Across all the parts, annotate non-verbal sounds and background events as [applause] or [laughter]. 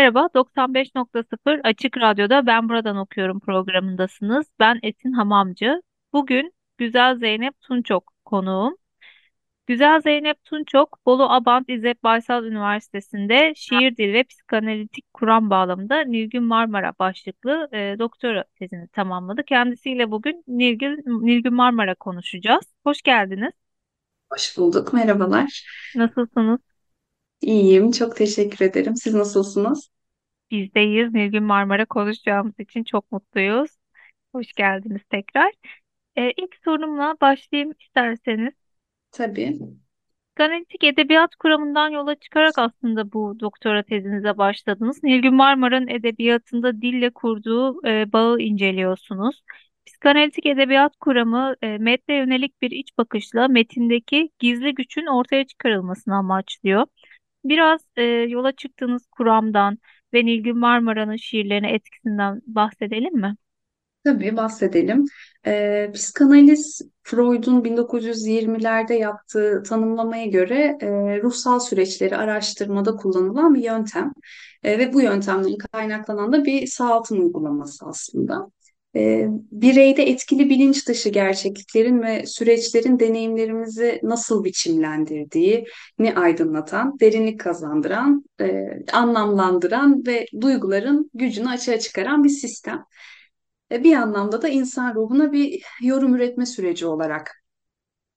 Merhaba. 95.0 Açık Radyo'da Ben Buradan Okuyorum programındasınız. Ben Esin Hamamcı. Bugün Güzel Zeynep Tunçok konuğum. Güzel Zeynep Tunçok, Bolu Abant İzzet Baysal Üniversitesi'nde şiir dili ve psikanalitik kuram bağlamında Nilgün Marmara başlıklı e, doktora tezini tamamladı. Kendisiyle bugün Nilgün, Nilgün Marmara konuşacağız. Hoş geldiniz. Hoş bulduk, merhabalar. Nasılsınız? İyiyim, çok teşekkür ederim. Siz nasılsınız? Bizdeyiz. Nilgün Marmara konuşacağımız için çok mutluyuz. Hoş geldiniz tekrar. Ee, ilk sorumla başlayayım isterseniz. Tabii. Psikanalitik edebiyat kuramından yola çıkarak aslında bu doktora tezinize başladınız. Nilgün Marmara'nın edebiyatında dille kurduğu e, bağı inceliyorsunuz. Psikanalitik edebiyat kuramı e, metne yönelik bir iç bakışla metindeki gizli gücün ortaya çıkarılmasını amaçlıyor. Biraz e, yola çıktığınız kuramdan ve Nilgün Marmara'nın şiirlerine etkisinden bahsedelim mi? Tabii bahsedelim. Ee, psikanaliz Freud'un 1920'lerde yaptığı tanımlamaya göre e, ruhsal süreçleri araştırmada kullanılan bir yöntem. E, ve bu yöntemden kaynaklanan da bir sağaltım uygulaması aslında. E, bireyde etkili bilinç dışı gerçekliklerin ve süreçlerin deneyimlerimizi nasıl biçimlendirdiğini aydınlatan, derinlik kazandıran, e, anlamlandıran ve duyguların gücünü açığa çıkaran bir sistem. E, bir anlamda da insan ruhuna bir yorum üretme süreci olarak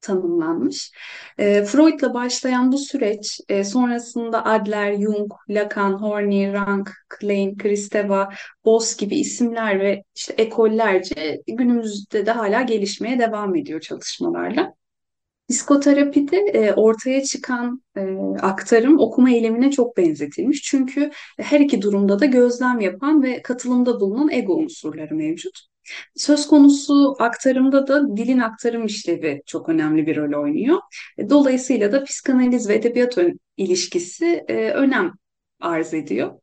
tanımlanmış. E, Freud'la başlayan bu süreç e, sonrasında Adler, Jung, Lacan, Horney, Rank, Klein, Kristeva, Boss gibi isimler ve işte ekollerce günümüzde de hala gelişmeye devam ediyor çalışmalarla. Psikoterapide e, ortaya çıkan e, aktarım okuma eylemine çok benzetilmiş. Çünkü her iki durumda da gözlem yapan ve katılımda bulunan ego unsurları mevcut. Söz konusu aktarımda da dilin aktarım işlevi çok önemli bir rol oynuyor. Dolayısıyla da psikanaliz ve edebiyat ilişkisi e, önem arz ediyor.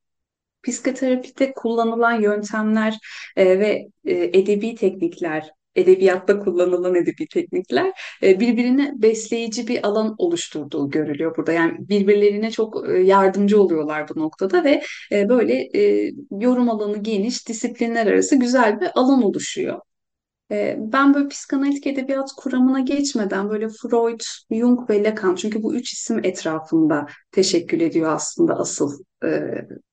Psikoterapide kullanılan yöntemler e, ve e, edebi teknikler edebiyatta kullanılan edebi teknikler e, birbirine besleyici bir alan oluşturduğu görülüyor burada. Yani birbirlerine çok e, yardımcı oluyorlar bu noktada ve e, böyle yorum alanı geniş, disiplinler arası güzel bir alan oluşuyor. Ben böyle psikanalitik edebiyat kuramına geçmeden böyle Freud, Jung ve Lacan çünkü bu üç isim etrafında teşekkül ediyor aslında asıl e,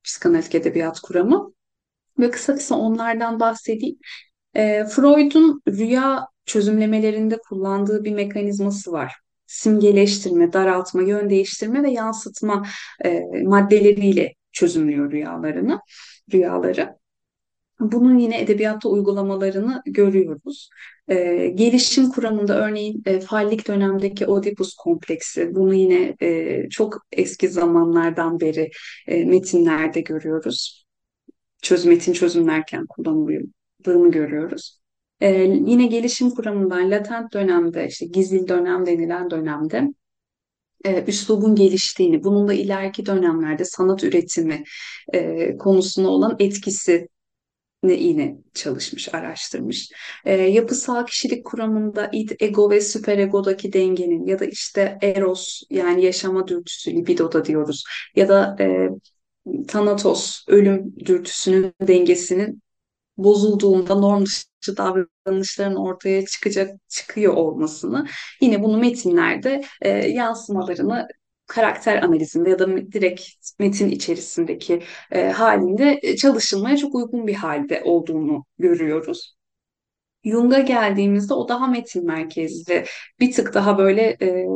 psikanalitik edebiyat kuramı. Ve kısa kısa onlardan bahsedeyim. E, Freud'un rüya çözümlemelerinde kullandığı bir mekanizması var. Simgeleştirme, daraltma, yön değiştirme ve yansıtma e, maddeleriyle çözümlüyor rüyalarını, rüyaları. Bunun yine edebiyatta uygulamalarını görüyoruz. E, gelişim kuramında örneğin e, fallik dönemdeki Oedipus kompleksi, bunu yine e, çok eski zamanlardan beri e, metinlerde görüyoruz. Çöz, metin çözümlerken kullanılıyor arttığını görüyoruz. Ee, yine gelişim kuramından latent dönemde, işte gizli dönem denilen dönemde e, üslubun geliştiğini, bunun da ileriki dönemlerde sanat üretimi e, konusuna olan etkisi yine çalışmış, araştırmış. E, yapısal kişilik kuramında id, ego ve süperegodaki dengenin ya da işte eros yani yaşama dürtüsü, libido da diyoruz ya da e, Thanatos, ölüm dürtüsünün dengesinin bozulduğunda norm dışı davranışların ortaya çıkacak çıkıyor olmasını yine bunu metinlerde e, yansımalarını karakter analizinde ya da direkt metin içerisindeki e, halinde çalışılmaya çok uygun bir halde olduğunu görüyoruz. Jung'a geldiğimizde o daha metin merkezli, bir tık daha böyle e,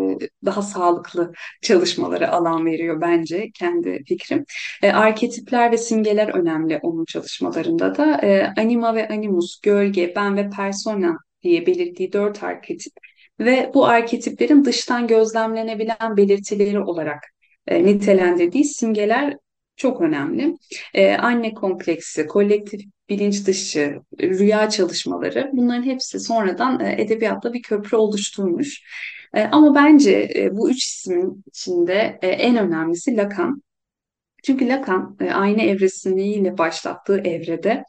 daha sağlıklı çalışmalara alan veriyor bence kendi fikrim. E, arketipler ve simgeler önemli onun çalışmalarında da. E, anima ve animus, gölge, ben ve persona diye belirttiği dört arketip ve bu arketiplerin dıştan gözlemlenebilen belirtileri olarak e, nitelendirdiği simgeler çok önemli. E, anne kompleksi, kolektif bilinç dışı, rüya çalışmaları bunların hepsi sonradan e, edebiyatla bir köprü oluşturmuş. E, ama bence e, bu üç ismin içinde e, en önemlisi Lacan. Çünkü Lacan e, ayna evresiniyle başlattığı evrede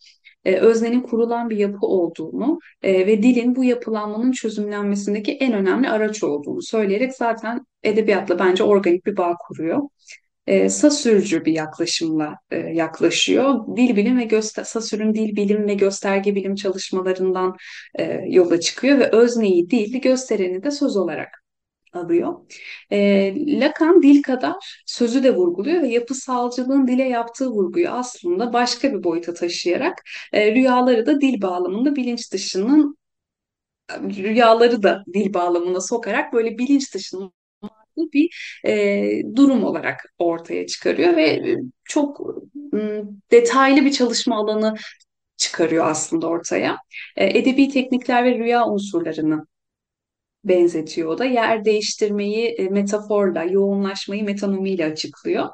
e, öznenin kurulan bir yapı olduğunu e, ve dilin bu yapılanmanın çözümlenmesindeki en önemli araç olduğunu söyleyerek zaten edebiyatla bence organik bir bağ kuruyor. E, Sasürcü bir yaklaşımla e, yaklaşıyor. Dil bilim ve göster Sasür'ün dil bilim ve gösterge bilim çalışmalarından e, yola çıkıyor ve özneyi dil, göstereni de söz olarak alıyor. E, Lacan dil kadar sözü de vurguluyor ve yapısalcılığın dile yaptığı vurguyu aslında başka bir boyuta taşıyarak e, rüyaları da dil bağlamında bilinç dışının rüyaları da dil bağlamına sokarak böyle bilinç dışının bir e, durum olarak ortaya çıkarıyor ve çok m, detaylı bir çalışma alanı çıkarıyor aslında ortaya. E, edebi teknikler ve rüya unsurlarını benzetiyor o da. Yer değiştirmeyi e, metaforla, yoğunlaşmayı metanomiyle açıklıyor.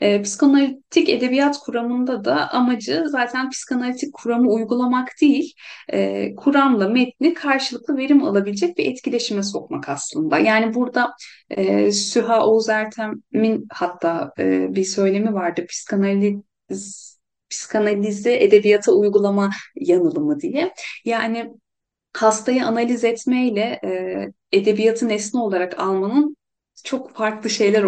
E, psikanalitik edebiyat kuramında da amacı zaten psikanalitik kuramı uygulamak değil, e, kuramla metni karşılıklı verim alabilecek bir etkileşime sokmak aslında. Yani burada e, Süha Oğuz Ertem'in hatta e, bir söylemi vardı, psikanaliz, psikanalizi edebiyata uygulama yanılımı diye. Yani hastayı analiz etmeyle e, edebiyatı nesne olarak almanın çok farklı şeyler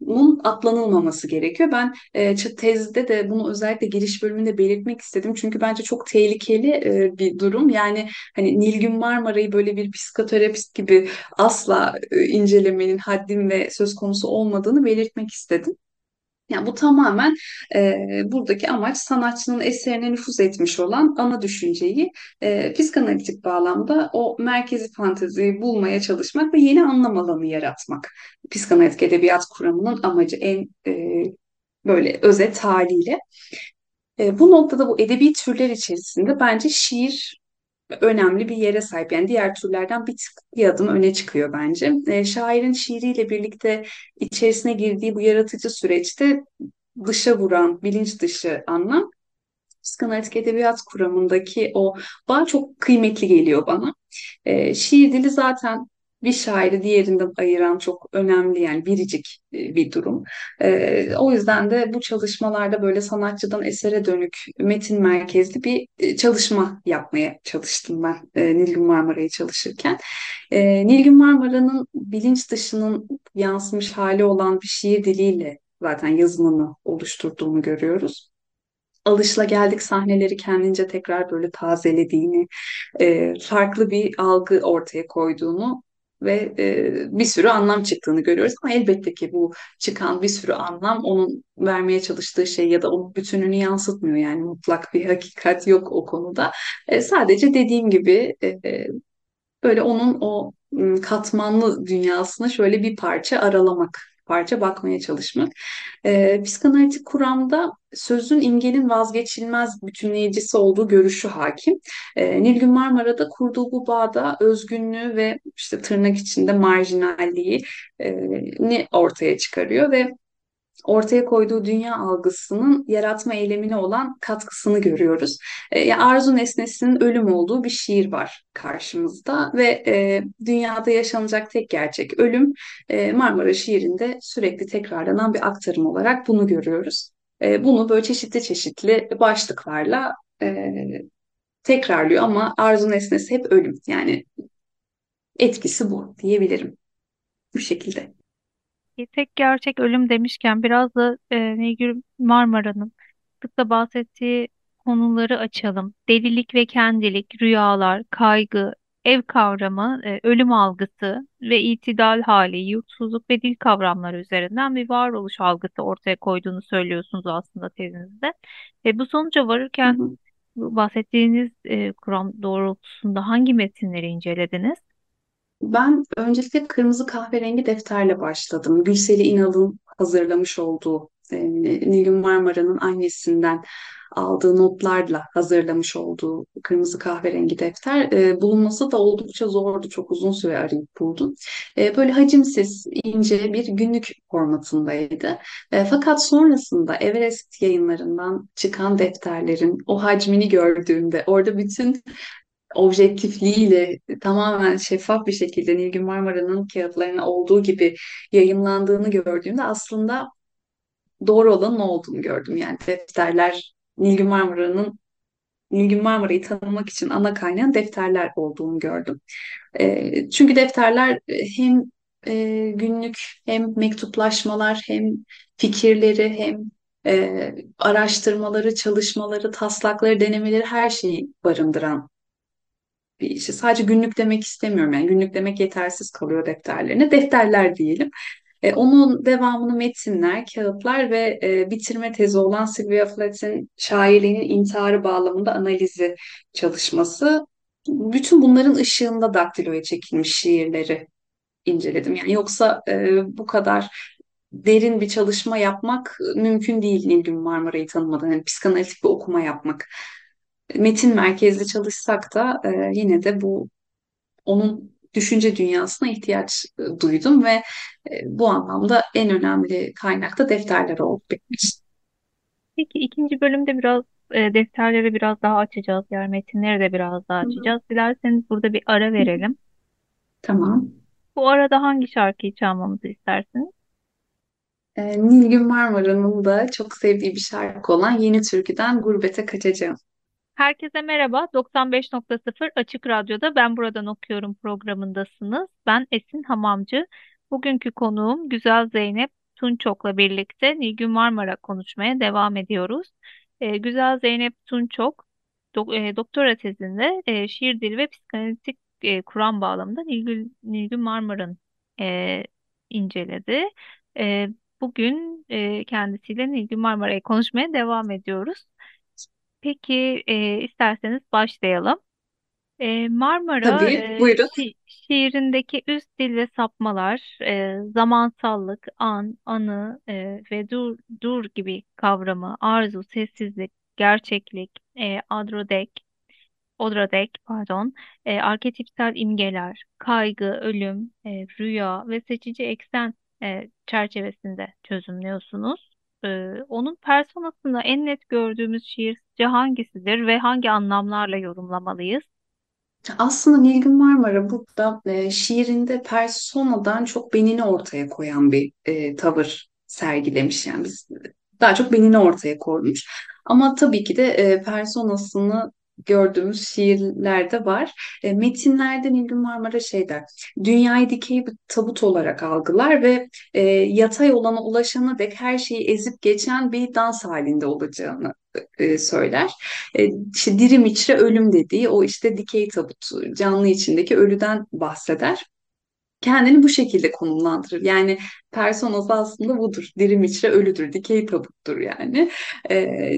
olduğunun atlanılmaması gerekiyor. Ben e, tezde de bunu özellikle giriş bölümünde belirtmek istedim. Çünkü bence çok tehlikeli e, bir durum. Yani hani Nilgün Marmara'yı böyle bir psikoterapist gibi asla e, incelemenin haddim ve söz konusu olmadığını belirtmek istedim. Yani bu tamamen e, buradaki amaç sanatçının eserine nüfuz etmiş olan ana düşünceyi e, psikanalitik bağlamda o merkezi fanteziyi bulmaya çalışmak ve yeni anlam alanı yaratmak. Psikanalitik edebiyat kuramının amacı en e, böyle özet haliyle. E, bu noktada bu edebi türler içerisinde bence şiir önemli bir yere sahip. Yani diğer türlerden bir, bir adım öne çıkıyor bence. E, şairin şiiriyle birlikte içerisine girdiği bu yaratıcı süreçte dışa vuran, bilinç dışı anlam psikanalitik edebiyat kuramındaki o bağ çok kıymetli geliyor bana. E, şiir dili zaten bir şairi diğerinden ayıran çok önemli yani biricik e, bir durum. E, o yüzden de bu çalışmalarda böyle sanatçıdan esere dönük metin merkezli bir e, çalışma yapmaya çalıştım ben Nilgün Marmara'yı çalışırken. Nilgün Marmara'nın bilinç dışının yansımış hali olan bir şiir diliyle zaten yazımını oluşturduğunu görüyoruz alışla geldik sahneleri kendince tekrar böyle tazelediğini, farklı bir algı ortaya koyduğunu ve e, bir sürü anlam çıktığını görüyoruz. Ama elbette ki bu çıkan bir sürü anlam onun vermeye çalıştığı şey ya da onun bütününü yansıtmıyor. Yani mutlak bir hakikat yok o konuda. E, sadece dediğim gibi e, e böyle onun o katmanlı dünyasını şöyle bir parça aralamak parça bakmaya çalışmak. E, psikanalitik kuramda sözün imgenin vazgeçilmez bütünleyicisi olduğu görüşü hakim. E, Nilgün Marmara'da kurduğu bu bağda özgünlüğü ve işte tırnak içinde marjinalliği e, ni ortaya çıkarıyor ve ortaya koyduğu dünya algısının yaratma eylemine olan katkısını görüyoruz. E, arzu nesnesinin ölüm olduğu bir şiir var karşımızda ve e, dünyada yaşanacak tek gerçek ölüm e, Marmara şiirinde sürekli tekrarlanan bir aktarım olarak bunu görüyoruz. E, bunu böyle çeşitli çeşitli başlıklarla e, tekrarlıyor ama arzu nesnesi hep ölüm yani etkisi bu diyebilirim bu şekilde. Tek gerçek ölüm demişken biraz da e, Nilgün Marmara'nın sıkça bahsettiği konuları açalım. Delilik ve kendilik, rüyalar, kaygı, ev kavramı, e, ölüm algısı ve itidal hali, yurtsuzluk ve dil kavramları üzerinden bir varoluş algısı ortaya koyduğunu söylüyorsunuz aslında tezinizde. Ve bu sonuca varırken hı hı. bahsettiğiniz e, kuram doğrultusunda hangi metinleri incelediniz? Ben öncelikle Kırmızı Kahverengi Defterle başladım. Gülseli İnal'ın hazırlamış olduğu e, Nilgün Marmara'nın annesinden aldığı notlarla hazırlamış olduğu kırmızı kahverengi defter e, bulunması da oldukça zordu. Çok uzun süre arayıp buldum. E, böyle hacimsiz, ince bir günlük formatındaydı. E, fakat sonrasında Everest yayınlarından çıkan defterlerin o hacmini gördüğümde, orada bütün objektifliğiyle tamamen şeffaf bir şekilde Nilgün Marmara'nın kağıtlarına olduğu gibi yayınlandığını gördüğümde aslında doğru olanın olduğunu gördüm. Yani defterler Nilgün Marmara'nın Nilgün Marmara'yı tanımak için ana kaynağın defterler olduğunu gördüm. E, çünkü defterler hem e, günlük hem mektuplaşmalar hem fikirleri hem e, araştırmaları, çalışmaları, taslakları, denemeleri her şeyi barındıran işi. Sadece günlük demek istemiyorum. Yani günlük demek yetersiz kalıyor defterlerine. Defterler diyelim. E, onun devamını metinler, kağıtlar ve e, bitirme tezi olan Sylvia Plath'in şairliğinin intiharı bağlamında analizi çalışması. Bütün bunların ışığında daktiloya çekilmiş şiirleri inceledim. Yani yoksa e, bu kadar derin bir çalışma yapmak mümkün değil Nilgün Marmara'yı tanımadan. Yani psikanalitik bir okuma yapmak. Metin merkezli çalışsak da e, yine de bu onun düşünce dünyasına ihtiyaç e, duydum ve e, bu anlamda en önemli kaynak da defterler oldu benim için. Peki ikinci bölümde biraz e, defterleri biraz daha açacağız. Yani metinleri de biraz daha açacağız. Dilerseniz burada bir ara verelim. Tamam. Bu arada hangi şarkıyı çalmamızı istersiniz? E, Nilgün Marmara'nın da çok sevdiği bir şarkı olan Yeni Türkü'den Gurbete Kaçacağım. Herkese merhaba. 95.0 Açık Radyo'da Ben Buradan Okuyorum programındasınız. Ben Esin Hamamcı. Bugünkü konuğum Güzel Zeynep Tunçok'la birlikte Nilgün Marmara konuşmaya devam ediyoruz. Ee, Güzel Zeynep Tunçok do e, doktora tezinde e, şiir dili ve psikanalitik e, kuram bağlamında Nilgün, Nilgün Marmara'nın e, inceledi. E, bugün e, kendisiyle Nilgün Marmara'yı konuşmaya devam ediyoruz. Peki e, isterseniz başlayalım. E, Marmara Tabii, e, buyurun. şi- şiirindeki üst dil ve sapmalar, e, zamansallık, an, anı e, ve dur, dur gibi kavramı, arzu, sessizlik, gerçeklik, e, adrodek, odrodek, pardon, e, arketipsel imgeler, kaygı, ölüm, e, rüya ve seçici eksen e, çerçevesinde çözümlüyorsunuz. E, onun personasında en net gördüğümüz şiir sizce hangisidir ve hangi anlamlarla yorumlamalıyız? Aslında Nilgün Marmara burada e, şiirinde personadan çok benini ortaya koyan bir e, tavır sergilemiş. Yani biz daha çok benini ortaya koymuş. Ama tabii ki de e, personasını gördüğümüz şiirlerde var. E, metinlerde Nilgün Marmara şey der, dünyayı dikey bir tabut olarak algılar ve e, yatay olana ulaşana dek her şeyi ezip geçen bir dans halinde olacağını e, söyler. E, işte dirim içre ölüm dediği o işte dikey tabut, canlı içindeki ölüden bahseder kendini bu şekilde konumlandırır. Yani personası aslında budur. Dirim içre ölüdür, dikey tabuttur yani. Ee,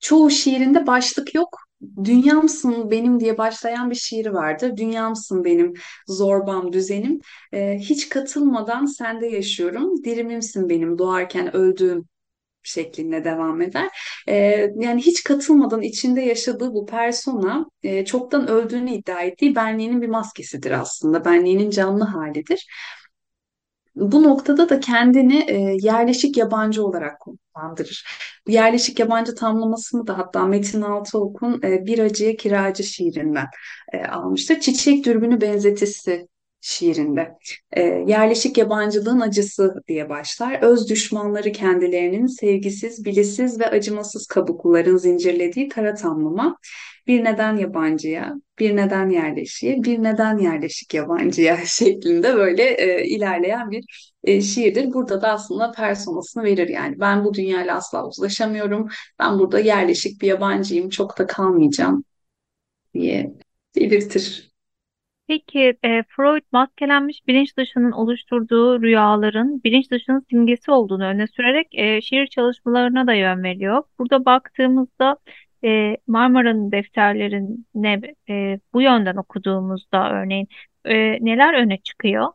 çoğu şiirinde başlık yok. Dünyamsın benim diye başlayan bir şiiri vardır. Dünyamsın benim zorbam, düzenim. Ee, hiç katılmadan sende yaşıyorum. Dirimimsin benim doğarken öldüğüm şeklinde devam eder. Ee, yani hiç katılmadan içinde yaşadığı bu persona e, çoktan öldüğünü iddia ettiği benliğinin bir maskesidir aslında. Benliğinin canlı halidir. Bu noktada da kendini e, yerleşik yabancı olarak konumlandırır. Bu yerleşik yabancı tamlamasını da hatta Metin Altıok'un e, Bir Acıya Kiracı şiirinden e, almıştır. Çiçek dürbünü benzetisi şiirinde. E, yerleşik yabancılığın acısı diye başlar. Öz düşmanları kendilerinin sevgisiz, bilisiz ve acımasız kabukluların zincirlediği kara tamlama. Bir neden yabancıya, bir neden yerleşiye, bir neden yerleşik yabancıya [laughs] şeklinde böyle e, ilerleyen bir e, şiirdir. Burada da aslında personasını verir yani. Ben bu dünyayla asla uzlaşamıyorum. Ben burada yerleşik bir yabancıyım, çok da kalmayacağım diye belirtir. Peki e, Freud maskelenmiş bilinç dışının oluşturduğu rüyaların bilinç dışının simgesi olduğunu öne sürerek e, şiir çalışmalarına da yön veriyor. Burada baktığımızda e, Marmara'nın defterlerine e, bu yönden okuduğumuzda örneğin e, neler öne çıkıyor?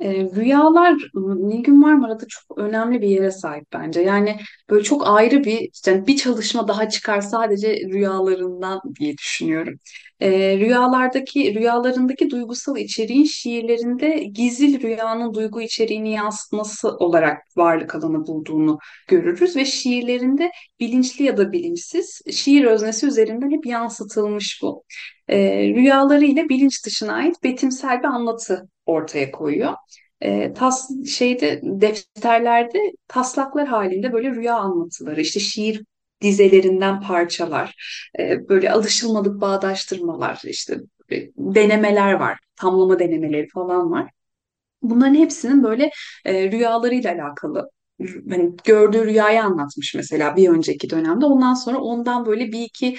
E, rüyalar Nilgün Marmara'da çok önemli bir yere sahip bence. Yani böyle çok ayrı bir işte bir çalışma daha çıkar sadece rüyalarından diye düşünüyorum. E, rüyalardaki rüyalarındaki duygusal içeriğin şiirlerinde gizli rüyanın duygu içeriğini yansıtması olarak varlık alanı bulduğunu görürüz ve şiirlerinde bilinçli ya da bilinçsiz şiir öznesi üzerinden hep yansıtılmış bu. E, rüyalarıyla bilinç dışına ait betimsel bir anlatı ortaya koyuyor. E, tas şeyde defterlerde taslaklar halinde böyle rüya anlatıları, işte şiir dizelerinden parçalar, e, böyle alışılmadık bağdaştırmalar, işte e, denemeler var, tamlama denemeleri falan var. Bunların hepsinin böyle e, rüyalarıyla alakalı hani gördüğü rüyayı anlatmış mesela bir önceki dönemde. Ondan sonra ondan böyle bir iki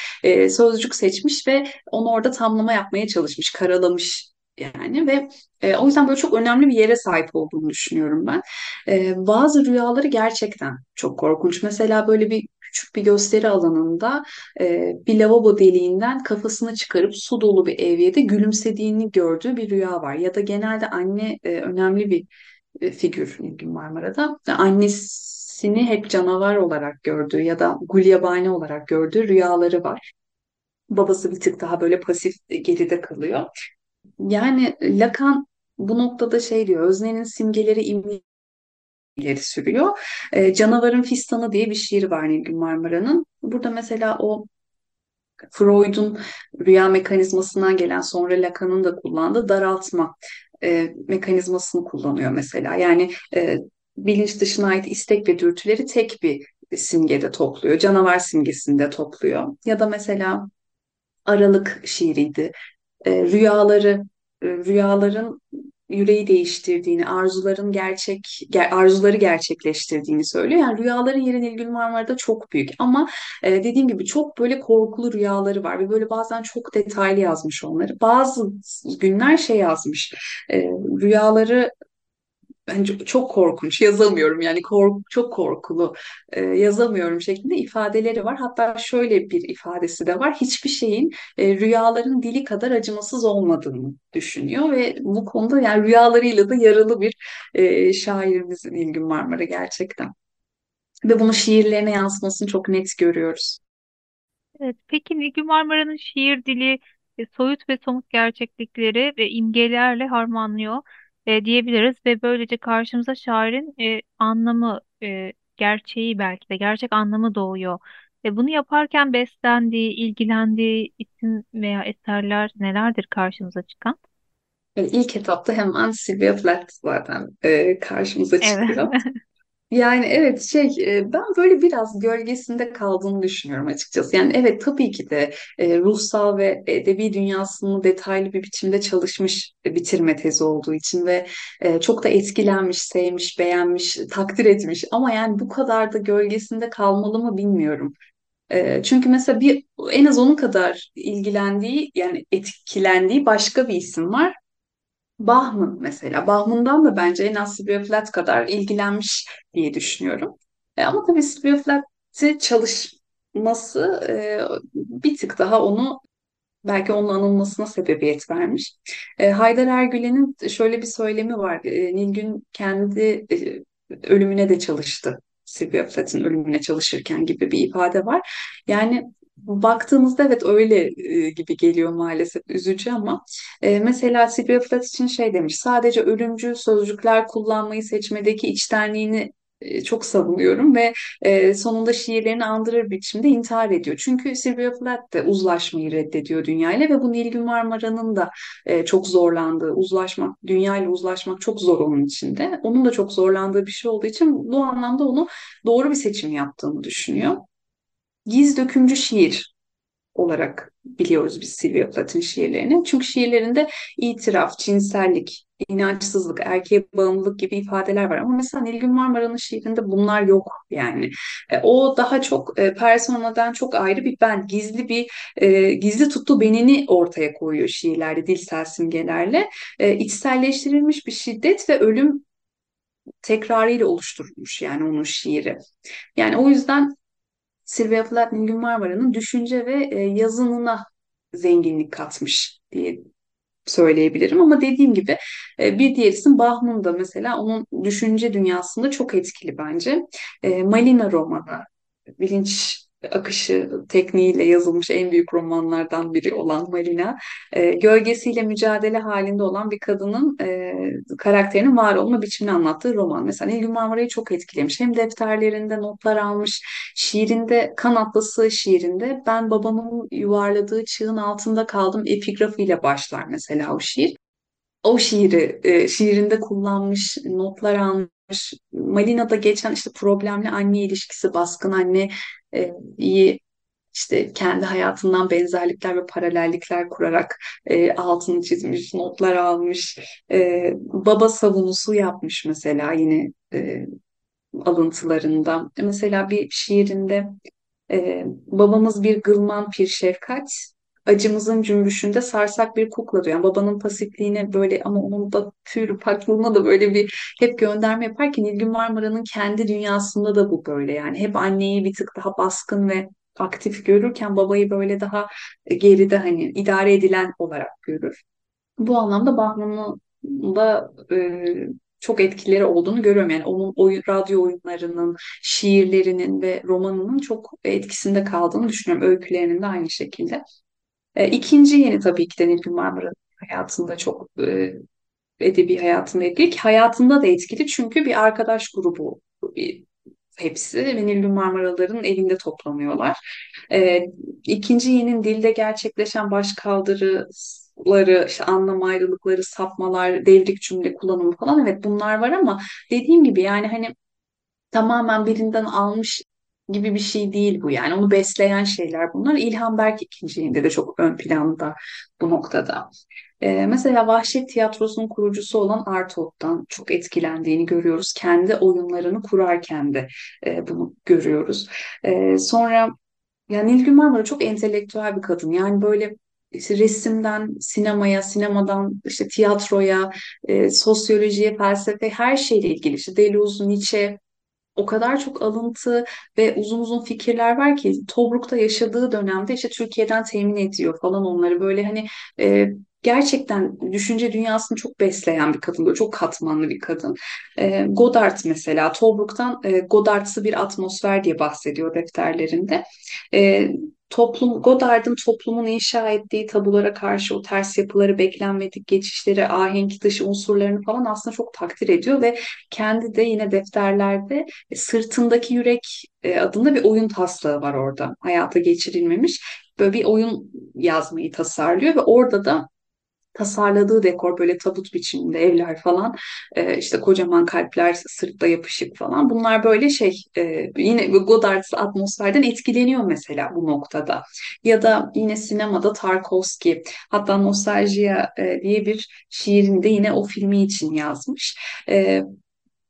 sözcük seçmiş ve onu orada tamlama yapmaya çalışmış, karalamış yani ve e, o yüzden böyle çok önemli bir yere sahip olduğunu düşünüyorum ben. E, bazı rüyaları gerçekten çok korkunç. Mesela böyle bir küçük bir gösteri alanında e, bir lavabo deliğinden kafasını çıkarıp su dolu bir evyede gülümsediğini gördüğü bir rüya var. Ya da genelde anne e, önemli bir e, figür Nilgün Marmara'da. Annesini hep canavar olarak gördüğü ya da gulyabani olarak gördüğü rüyaları var. Babası bir tık daha böyle pasif geride kalıyor. Yani Lacan bu noktada şey diyor, öznenin simgeleri ileri sürüyor. E, Canavarın Fistanı diye bir şiir var Nilgün Marmara'nın. Burada mesela o Freud'un rüya mekanizmasından gelen sonra Lacan'ın da kullandığı daraltma e, mekanizmasını kullanıyor mesela. Yani e, bilinç dışına ait istek ve dürtüleri tek bir simgede topluyor. Canavar simgesinde topluyor. Ya da mesela Aralık şiiriydi. E, rüyaları, e, rüyaların yüreği değiştirdiğini, arzuların gerçek ger, arzuları gerçekleştirdiğini söylüyor. Yani rüyaların yeri Nilgün Marmara'da çok büyük ama e, dediğim gibi çok böyle korkulu rüyaları var ve böyle bazen çok detaylı yazmış onları. Bazı günler şey yazmış. E, rüyaları bence çok korkunç yazamıyorum yani kork çok korkulu e, yazamıyorum şeklinde ifadeleri var. Hatta şöyle bir ifadesi de var. Hiçbir şeyin e, rüyaların dili kadar acımasız olmadığını düşünüyor ve bu konuda yani rüyalarıyla da yaralı bir e, şairimiz Nilgün Marmara gerçekten. Ve bunu şiirlerine yansımasını çok net görüyoruz. Evet, peki Nilgün Marmara'nın şiir dili e, soyut ve somut gerçeklikleri ve imgelerle harmanlıyor e, diyebiliriz ve böylece karşımıza şairin e, anlamı, e, gerçeği belki de gerçek anlamı doğuyor. Ve bunu yaparken beslendiği, ilgilendiği isim veya eserler nelerdir karşımıza çıkan? Yani ilk etapta hemen Sylvia Plath zaten e, karşımıza Evet. çıkıyor. [laughs] Yani evet şey e, ben böyle biraz gölgesinde kaldığını düşünüyorum açıkçası. Yani evet tabii ki de e, ruhsal ve edebi dünyasını detaylı bir biçimde çalışmış e, bitirme tezi olduğu için ve çok da etkilenmiş, sevmiş, beğenmiş, takdir etmiş. Ama yani bu kadar da gölgesinde kalmalı mı bilmiyorum. Çünkü mesela bir en az onun kadar ilgilendiği yani etkilendiği başka bir isim var. Bahman mesela. Bahman'dan da bence en az Sylvia Plath kadar ilgilenmiş diye düşünüyorum. E, ama tabii Sylvia Plath'ı çalışması e, bir tık daha onu belki onun anılmasına sebebiyet vermiş. E, Haydar Ergülen'in şöyle bir söylemi var. E, Nilgün kendi e, ölümüne de çalıştı. Sylvia Plath'ın ölümüne çalışırken gibi bir ifade var. Yani baktığımızda evet öyle e, gibi geliyor maalesef üzücü ama e, mesela Sylvia Plath için şey demiş sadece ölümcül sözcükler kullanmayı seçmedeki içtenliğini e, çok savunuyorum ve sonunda şiirlerini andırır biçimde intihar ediyor. Çünkü Sylvia Plath de uzlaşmayı reddediyor dünyayla ve bu Nilgün Marmara'nın da çok zorlandığı, uzlaşmak, dünyayla uzlaşmak çok zor onun içinde. Onun da çok zorlandığı bir şey olduğu için bu anlamda onu doğru bir seçim yaptığını düşünüyor. Giz dökümcü şiir olarak biliyoruz biz Sylvia Plath'ın şiirlerini. Çünkü şiirlerinde itiraf, cinsellik, inançsızlık, erkeğe bağımlılık gibi ifadeler var. Ama mesela Nilgün Marmara'nın şiirinde bunlar yok yani. E, o daha çok e, personadan çok ayrı bir ben, gizli bir e, gizli tuttuğu benini ortaya koyuyor şiirlerde, dilsel simgelerle. E, içselleştirilmiş bir şiddet ve ölüm tekrarıyla oluşturulmuş yani onun şiiri. Yani o yüzden Sylvia Plath Nilgün Marmara'nın düşünce ve e, zenginlik katmış diye söyleyebilirim ama dediğim gibi e, bir diğer isim Bahmun da mesela onun düşünce dünyasında çok etkili bence. E, Malina romanı bilinç akışı tekniğiyle yazılmış en büyük romanlardan biri olan Marina, e, gölgesiyle mücadele halinde olan bir kadının e, karakterinin var olma biçimini anlattığı roman. Mesela Nilgün Marmara'yı çok etkilemiş. Hem defterlerinde notlar almış, şiirinde, Kan Atlası şiirinde ben babamın yuvarladığı çığın altında kaldım epigrafıyla başlar mesela o şiir o şiiri e, şiirinde kullanmış, notlar almış. Malina'da geçen işte problemli anne ilişkisi, baskın anne e, iyi işte kendi hayatından benzerlikler ve paralellikler kurarak e, altını çizmiş, notlar almış, e, baba savunusu yapmış mesela yine e, alıntılarında. Mesela bir şiirinde e, babamız bir gılman pir şefkat, acımızın cümbüşünde sarsak bir kukla. Yani babanın pasifliğine böyle ama onun da pür paklığına da böyle bir hep gönderme yaparken Nilgün Marmara'nın kendi dünyasında da bu böyle yani. Hep anneyi bir tık daha baskın ve aktif görürken babayı böyle daha geride hani idare edilen olarak görür. Bu anlamda Bahman'ın da e, çok etkileri olduğunu görüyorum. Yani onun oyun, radyo oyunlarının, şiirlerinin ve romanının çok etkisinde kaldığını düşünüyorum. Öykülerinin de aynı şekilde. E, ikinci yeni tabii ki de Nilgün Marmara'nın hayatında çok e, edebi hayatında etkili ki hayatında da etkili çünkü bir arkadaş grubu bir, hepsi ve Nilgün Marmaralıların evinde toplanıyorlar. E, ikinci yenin dilde gerçekleşen başkaldırıları, işte anlam ayrılıkları, sapmalar, devrik cümle kullanımı falan evet bunlar var ama dediğim gibi yani hani tamamen birinden almış gibi bir şey değil bu yani. Onu besleyen şeyler bunlar. İlhan Berk ikinciliğinde de çok ön planda bu noktada. Ee, mesela Vahşet Tiyatrosu'nun kurucusu olan Artaud'dan çok etkilendiğini görüyoruz. Kendi oyunlarını kurarken de e, bunu görüyoruz. E, sonra yani Nilgün Marmara çok entelektüel bir kadın. Yani böyle resimden sinemaya, sinemadan işte tiyatroya, e, sosyolojiye, felsefe her şeyle ilgili. İşte Deleuze, Nietzsche, o kadar çok alıntı ve uzun uzun fikirler var ki Tobruk'ta yaşadığı dönemde işte Türkiye'den temin ediyor falan onları. Böyle hani e, gerçekten düşünce dünyasını çok besleyen bir kadın, çok katmanlı bir kadın. E, Godard mesela Tobruk'tan e, Godard'sı bir atmosfer diye bahsediyor defterlerinde. E, toplum Godard'ın toplumun inşa ettiği tabulara karşı o ters yapıları, beklenmedik geçişleri, ahenk dışı unsurlarını falan aslında çok takdir ediyor ve kendi de yine defterlerde sırtındaki yürek e, adında bir oyun taslağı var orada. Hayata geçirilmemiş. Böyle bir oyun yazmayı tasarlıyor ve orada da tasarladığı dekor böyle tabut biçiminde evler falan e, işte kocaman kalpler sırtta yapışık falan. Bunlar böyle şey e, yine Godard's atmosferden etkileniyor mesela bu noktada. Ya da yine sinemada Tarkovski hatta Nostaljiya e, diye bir şiirinde yine o filmi için yazmış. E,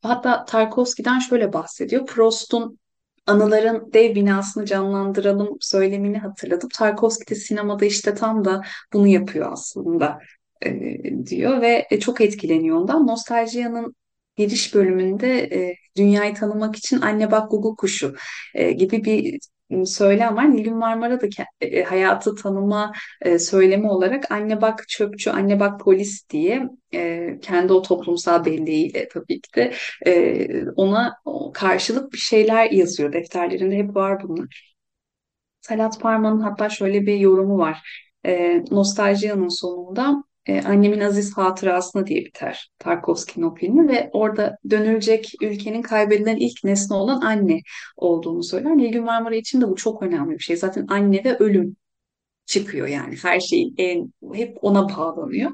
hatta Tarkovski'den şöyle bahsediyor. Proust'un anıların dev binasını canlandıralım söylemini hatırladım. Tarkovski de sinemada işte tam da bunu yapıyor aslında e, diyor ve e, çok etkileniyor ondan. Nostaljiya'nın giriş bölümünde e, dünyayı tanımak için anne bak Google kuşu e, gibi bir söylem var. Nilgün Marmara da e, hayatı tanıma e, söylemi olarak anne bak çöpçü, anne bak polis diye e, kendi o toplumsal belleğiyle tabii ki de e, ona karşılık bir şeyler yazıyor. Defterlerinde hep var bunlar. Salat Parman'ın hatta şöyle bir yorumu var. E, Nostaljiya'nın sonunda e, Annemin Aziz Hatırasına diye biter Tarkovski'nin o filmi ve orada dönülecek ülkenin kaybedilen ilk nesne olan anne olduğunu söyler. Nilgün Marmara için de bu çok önemli bir şey. Zaten anne ve ölüm çıkıyor yani her şey en, hep ona bağlanıyor.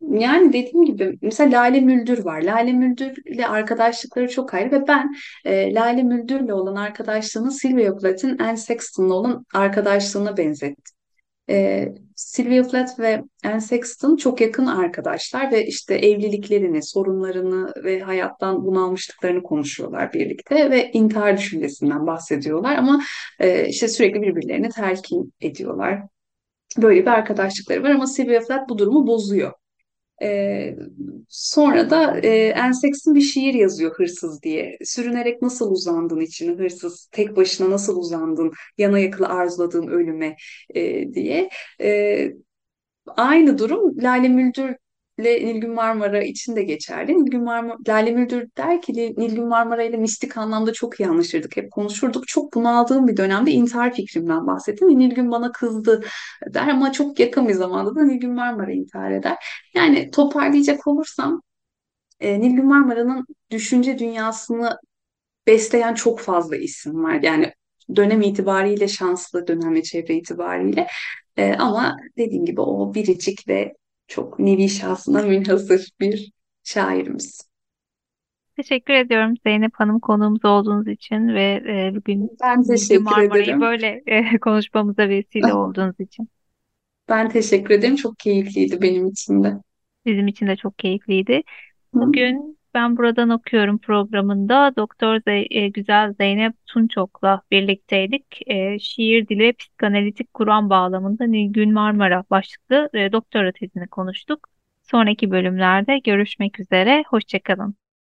Yani dediğim gibi mesela Lale Müldür var. Lale Müldür'le arkadaşlıkları çok ayrı ve ben e, Lale Müldür'le olan arkadaşlığını Sylvia Plath'in Anne Sexton'la olan arkadaşlığına benzettim. E, Sylvia Plath ve Anne Sexton çok yakın arkadaşlar ve işte evliliklerini, sorunlarını ve hayattan bunalmışlıklarını konuşuyorlar birlikte ve intihar düşüncesinden bahsediyorlar ama e, işte sürekli birbirlerini telkin ediyorlar. Böyle bir arkadaşlıkları var ama Sylvia Plath bu durumu bozuyor. Ee, sonra da e, Ensex'in bir şiir yazıyor hırsız diye. Sürünerek nasıl uzandın içine hırsız, tek başına nasıl uzandın, yana yakıla arzuladığın ölüme e, diye. E, Aynı durum Lale Müldür Nilgün Marmara için de geçerli. Nilgün Marmara, Lale Müldür der ki Nilgün Marmara ile mistik anlamda çok iyi anlaşırdık. Hep konuşurduk. Çok bunaldığım bir dönemde intihar fikrimden bahsettim. Nilgün bana kızdı der ama çok yakın bir zamanda da Nilgün Marmara intihar eder. Yani toparlayacak olursam e, Nilgün Marmara'nın düşünce dünyasını besleyen çok fazla isim var. Yani dönem itibariyle şanslı, dönem ve çevre itibariyle. E, ama dediğim gibi o biricik ve çok nevi şahsına münhasır bir şairimiz. Teşekkür ediyorum Zeynep Hanım konuğumuz olduğunuz için ve e, bugün Ben teşekkür Marmara'yı ederim. böyle e, [laughs] konuşmamıza vesile [laughs] olduğunuz için. Ben teşekkür ederim. Çok keyifliydi benim için de. Bizim için de çok keyifliydi. Bugün ben buradan okuyorum programında Doktor Zey- e, Güzel Zeynep Tunçok'la birlikteydik. E, şiir dili psikanalitik Kur'an bağlamında Nilgün Marmara başlıklı e, doktora tezini konuştuk. Sonraki bölümlerde görüşmek üzere. Hoşçakalın.